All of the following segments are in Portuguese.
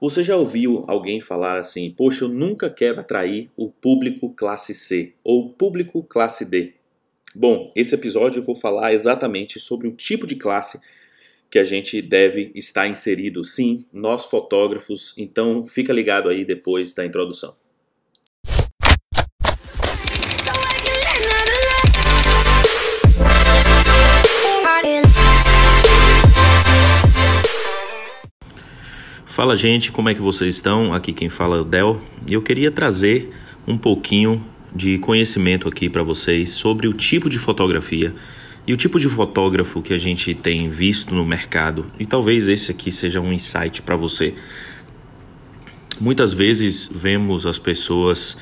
Você já ouviu alguém falar assim: Poxa, eu nunca quero atrair o público classe C ou público classe D? Bom, esse episódio eu vou falar exatamente sobre o tipo de classe que a gente deve estar inserido. Sim, nós fotógrafos, então fica ligado aí depois da introdução. Fala gente, como é que vocês estão? Aqui quem fala é o Del. Eu queria trazer um pouquinho de conhecimento aqui para vocês sobre o tipo de fotografia e o tipo de fotógrafo que a gente tem visto no mercado. E talvez esse aqui seja um insight para você. Muitas vezes vemos as pessoas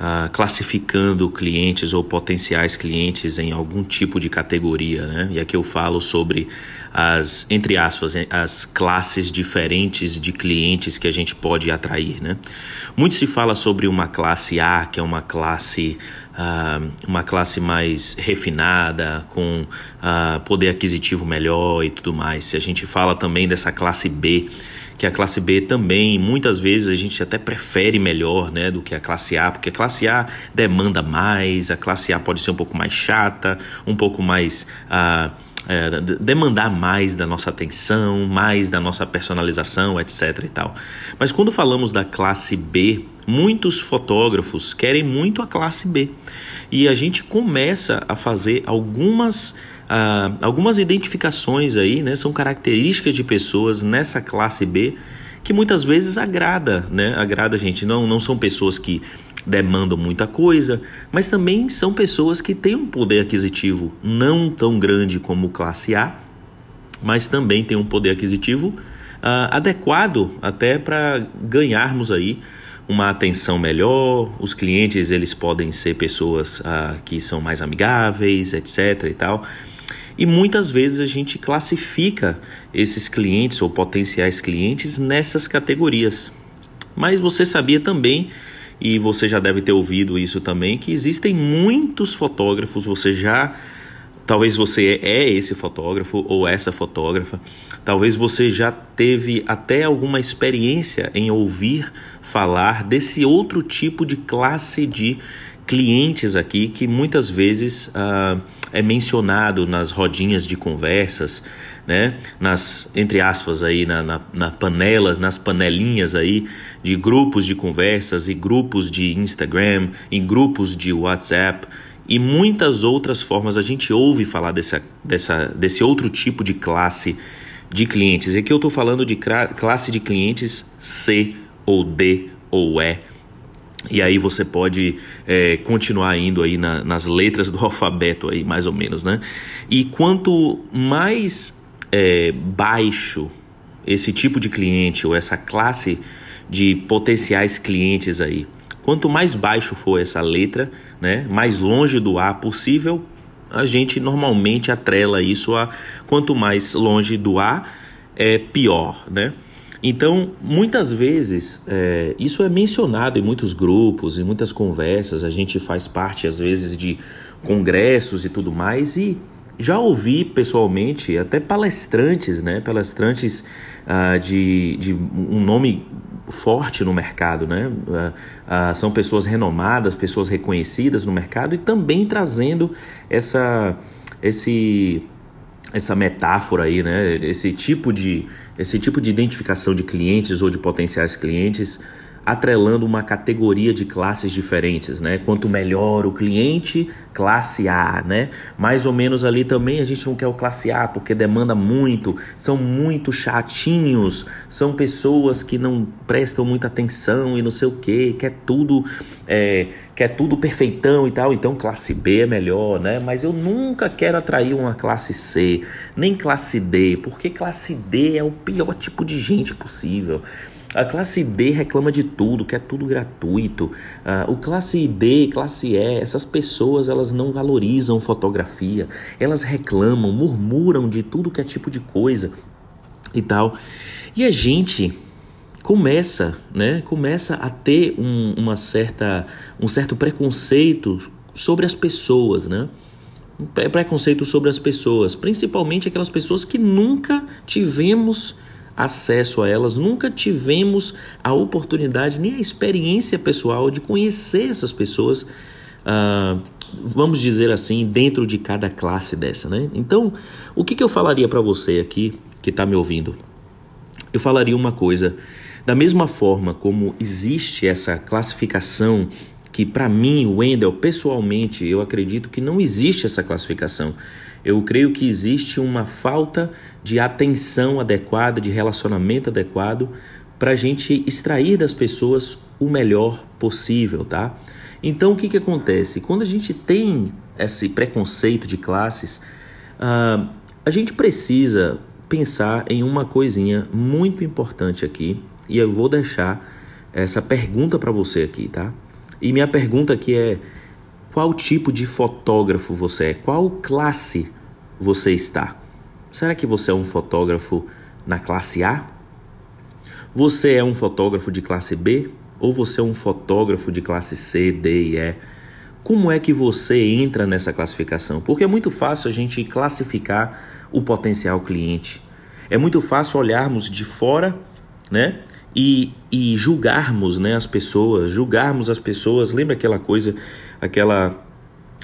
uh, classificando clientes ou potenciais clientes em algum tipo de categoria, né? E aqui eu falo sobre as, entre aspas, as classes diferentes de clientes que a gente pode atrair, né? Muito se fala sobre uma classe A, que é uma classe Uh, uma classe mais refinada, com uh, poder aquisitivo melhor e tudo mais. Se a gente fala também dessa classe B, que a classe B também, muitas vezes a gente até prefere melhor né, do que a classe A, porque a classe A demanda mais, a classe A pode ser um pouco mais chata, um pouco mais. Uh, é, demandar mais da nossa atenção, mais da nossa personalização, etc. e tal. Mas quando falamos da classe B, muitos fotógrafos querem muito a classe B e a gente começa a fazer algumas ah, algumas identificações aí, né, são características de pessoas nessa classe B que muitas vezes agrada, né, agrada a gente. Não, não são pessoas que demandam muita coisa, mas também são pessoas que têm um poder aquisitivo não tão grande como classe A, mas também tem um poder aquisitivo uh, adequado até para ganharmos aí uma atenção melhor. Os clientes eles podem ser pessoas uh, que são mais amigáveis, etc. e tal. E muitas vezes a gente classifica esses clientes ou potenciais clientes nessas categorias. Mas você sabia também, e você já deve ter ouvido isso também, que existem muitos fotógrafos, você já Talvez você é esse fotógrafo ou essa fotógrafa. Talvez você já teve até alguma experiência em ouvir falar desse outro tipo de classe de clientes aqui que muitas vezes uh, é mencionado nas rodinhas de conversas, né? Nas entre aspas aí na, na, na, panela, nas panelinhas aí de grupos de conversas e grupos de Instagram, em grupos de WhatsApp e muitas outras formas a gente ouve falar dessa, dessa, desse outro tipo de classe de clientes. E aqui eu estou falando de classe de clientes C ou D ou E e aí você pode é, continuar indo aí na, nas letras do alfabeto aí, mais ou menos, né? E quanto mais é, baixo esse tipo de cliente ou essa classe de potenciais clientes aí, quanto mais baixo for essa letra, né, mais longe do A possível, a gente normalmente atrela isso a quanto mais longe do A é pior, né? Então, muitas vezes, é, isso é mencionado em muitos grupos, em muitas conversas, a gente faz parte, às vezes, de congressos e tudo mais, e já ouvi pessoalmente até palestrantes, né? Palestrantes uh, de, de um nome forte no mercado, né? Uh, uh, são pessoas renomadas, pessoas reconhecidas no mercado e também trazendo essa, esse essa metáfora aí, né? Esse tipo de esse tipo de identificação de clientes ou de potenciais clientes atrelando uma categoria de classes diferentes, né? Quanto melhor o cliente, classe A, né? Mais ou menos ali também a gente não quer o classe A porque demanda muito, são muito chatinhos, são pessoas que não prestam muita atenção e não sei o que, quer tudo, é, quer tudo perfeitão e tal. Então classe B é melhor, né? Mas eu nunca quero atrair uma classe C, nem classe D, porque classe D é o pior tipo de gente possível. A classe B reclama de tudo, quer tudo gratuito. Uh, o classe D, classe E, essas pessoas elas não valorizam fotografia, elas reclamam, murmuram de tudo que é tipo de coisa e tal. E a gente começa, né? Começa a ter um, uma certa, um certo preconceito sobre as pessoas, né? Um preconceito sobre as pessoas, principalmente aquelas pessoas que nunca tivemos acesso a elas, nunca tivemos a oportunidade nem a experiência pessoal de conhecer essas pessoas, ah, vamos dizer assim, dentro de cada classe dessa, né? Então, o que, que eu falaria para você aqui que está me ouvindo? Eu falaria uma coisa. Da mesma forma como existe essa classificação que para mim, Wendell, pessoalmente, eu acredito que não existe essa classificação. Eu creio que existe uma falta de atenção adequada, de relacionamento adequado para a gente extrair das pessoas o melhor possível, tá? Então, o que, que acontece? Quando a gente tem esse preconceito de classes, uh, a gente precisa pensar em uma coisinha muito importante aqui, e eu vou deixar essa pergunta para você aqui, tá? E minha pergunta aqui é: qual tipo de fotógrafo você é? Qual classe você está? Será que você é um fotógrafo na classe A? Você é um fotógrafo de classe B? Ou você é um fotógrafo de classe C, D e E? Como é que você entra nessa classificação? Porque é muito fácil a gente classificar o potencial cliente. É muito fácil olharmos de fora, né? E, e julgarmos né, as pessoas, julgarmos as pessoas. Lembra aquela coisa, aquela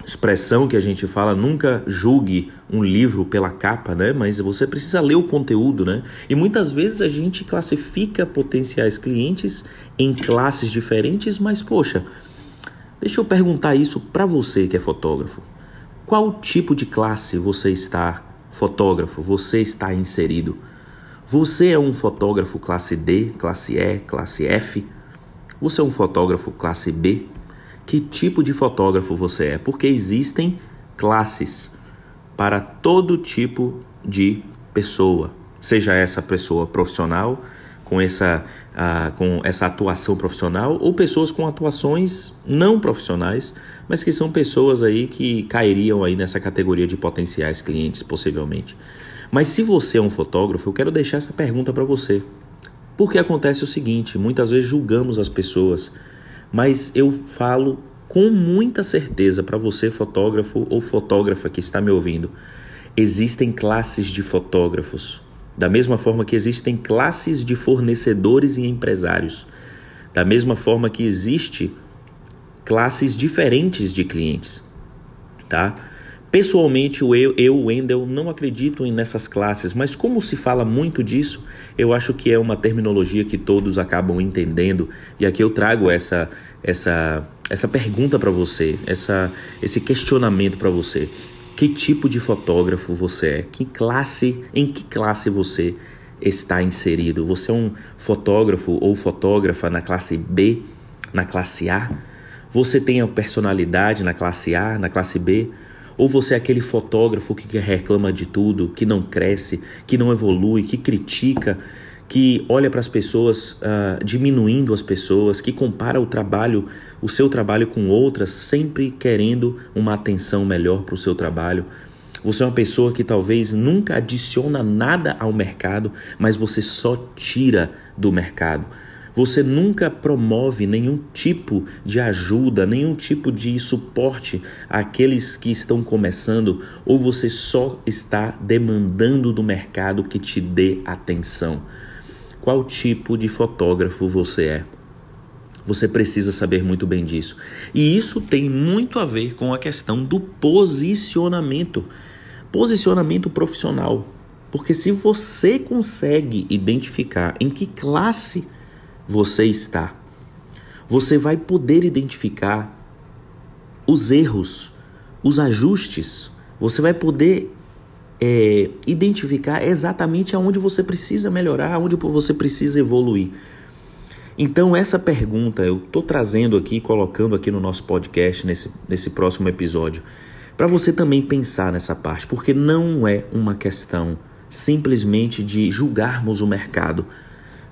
expressão que a gente fala, nunca julgue um livro pela capa, né? Mas você precisa ler o conteúdo, né? E muitas vezes a gente classifica potenciais clientes em classes diferentes, mas poxa, deixa eu perguntar isso para você que é fotógrafo. Qual tipo de classe você está fotógrafo, você está inserido? Você é um fotógrafo classe D, classe E, classe F? Você é um fotógrafo classe B? Que tipo de fotógrafo você é? Porque existem classes para todo tipo de pessoa, seja essa pessoa profissional com essa, uh, com essa atuação profissional ou pessoas com atuações não profissionais, mas que são pessoas aí que cairiam aí nessa categoria de potenciais clientes possivelmente. Mas se você é um fotógrafo, eu quero deixar essa pergunta para você. Porque acontece o seguinte: muitas vezes julgamos as pessoas, mas eu falo com muita certeza para você, fotógrafo ou fotógrafa que está me ouvindo, existem classes de fotógrafos. Da mesma forma que existem classes de fornecedores e empresários. Da mesma forma que existe classes diferentes de clientes, tá? Pessoalmente, eu, eu, Wendel, não acredito nessas classes, mas como se fala muito disso, eu acho que é uma terminologia que todos acabam entendendo. E aqui eu trago essa, essa, essa pergunta para você, essa, esse questionamento para você. Que tipo de fotógrafo você é? Que classe, em que classe você está inserido? Você é um fotógrafo ou fotógrafa na classe B, na classe A? Você tem a personalidade na classe A, na classe B? Ou você é aquele fotógrafo que reclama de tudo, que não cresce, que não evolui, que critica, que olha para as pessoas uh, diminuindo as pessoas, que compara o trabalho, o seu trabalho com outras, sempre querendo uma atenção melhor para o seu trabalho. Você é uma pessoa que talvez nunca adiciona nada ao mercado, mas você só tira do mercado. Você nunca promove nenhum tipo de ajuda, nenhum tipo de suporte àqueles que estão começando, ou você só está demandando do mercado que te dê atenção. Qual tipo de fotógrafo você é? Você precisa saber muito bem disso. E isso tem muito a ver com a questão do posicionamento. Posicionamento profissional. Porque se você consegue identificar em que classe você está, você vai poder identificar os erros, os ajustes, você vai poder é, identificar exatamente aonde você precisa melhorar, aonde você precisa evoluir. Então, essa pergunta eu estou trazendo aqui, colocando aqui no nosso podcast, nesse, nesse próximo episódio, para você também pensar nessa parte, porque não é uma questão simplesmente de julgarmos o mercado,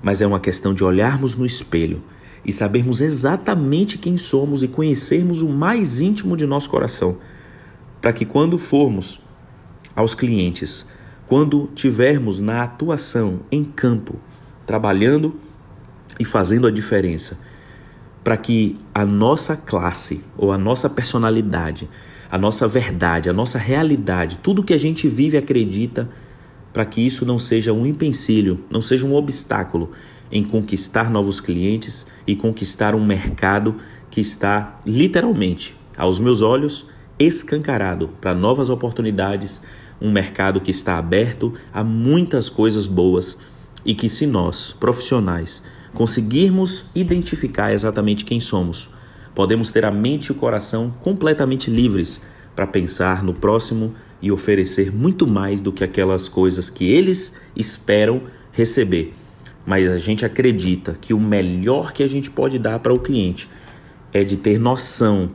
mas é uma questão de olharmos no espelho e sabermos exatamente quem somos e conhecermos o mais íntimo de nosso coração, para que quando formos aos clientes, quando tivermos na atuação em campo, trabalhando e fazendo a diferença, para que a nossa classe ou a nossa personalidade, a nossa verdade, a nossa realidade, tudo que a gente vive e acredita para que isso não seja um empecilho, não seja um obstáculo em conquistar novos clientes e conquistar um mercado que está literalmente, aos meus olhos, escancarado para novas oportunidades, um mercado que está aberto a muitas coisas boas e que, se nós, profissionais, conseguirmos identificar exatamente quem somos, podemos ter a mente e o coração completamente livres para pensar no próximo e oferecer muito mais do que aquelas coisas que eles esperam receber. Mas a gente acredita que o melhor que a gente pode dar para o cliente é de ter noção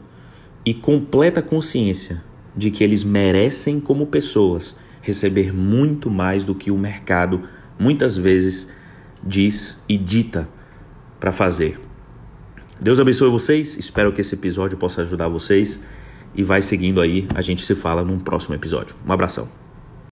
e completa consciência de que eles merecem, como pessoas, receber muito mais do que o mercado muitas vezes diz e dita para fazer. Deus abençoe vocês, espero que esse episódio possa ajudar vocês e vai seguindo aí, a gente se fala num próximo episódio. Um abração.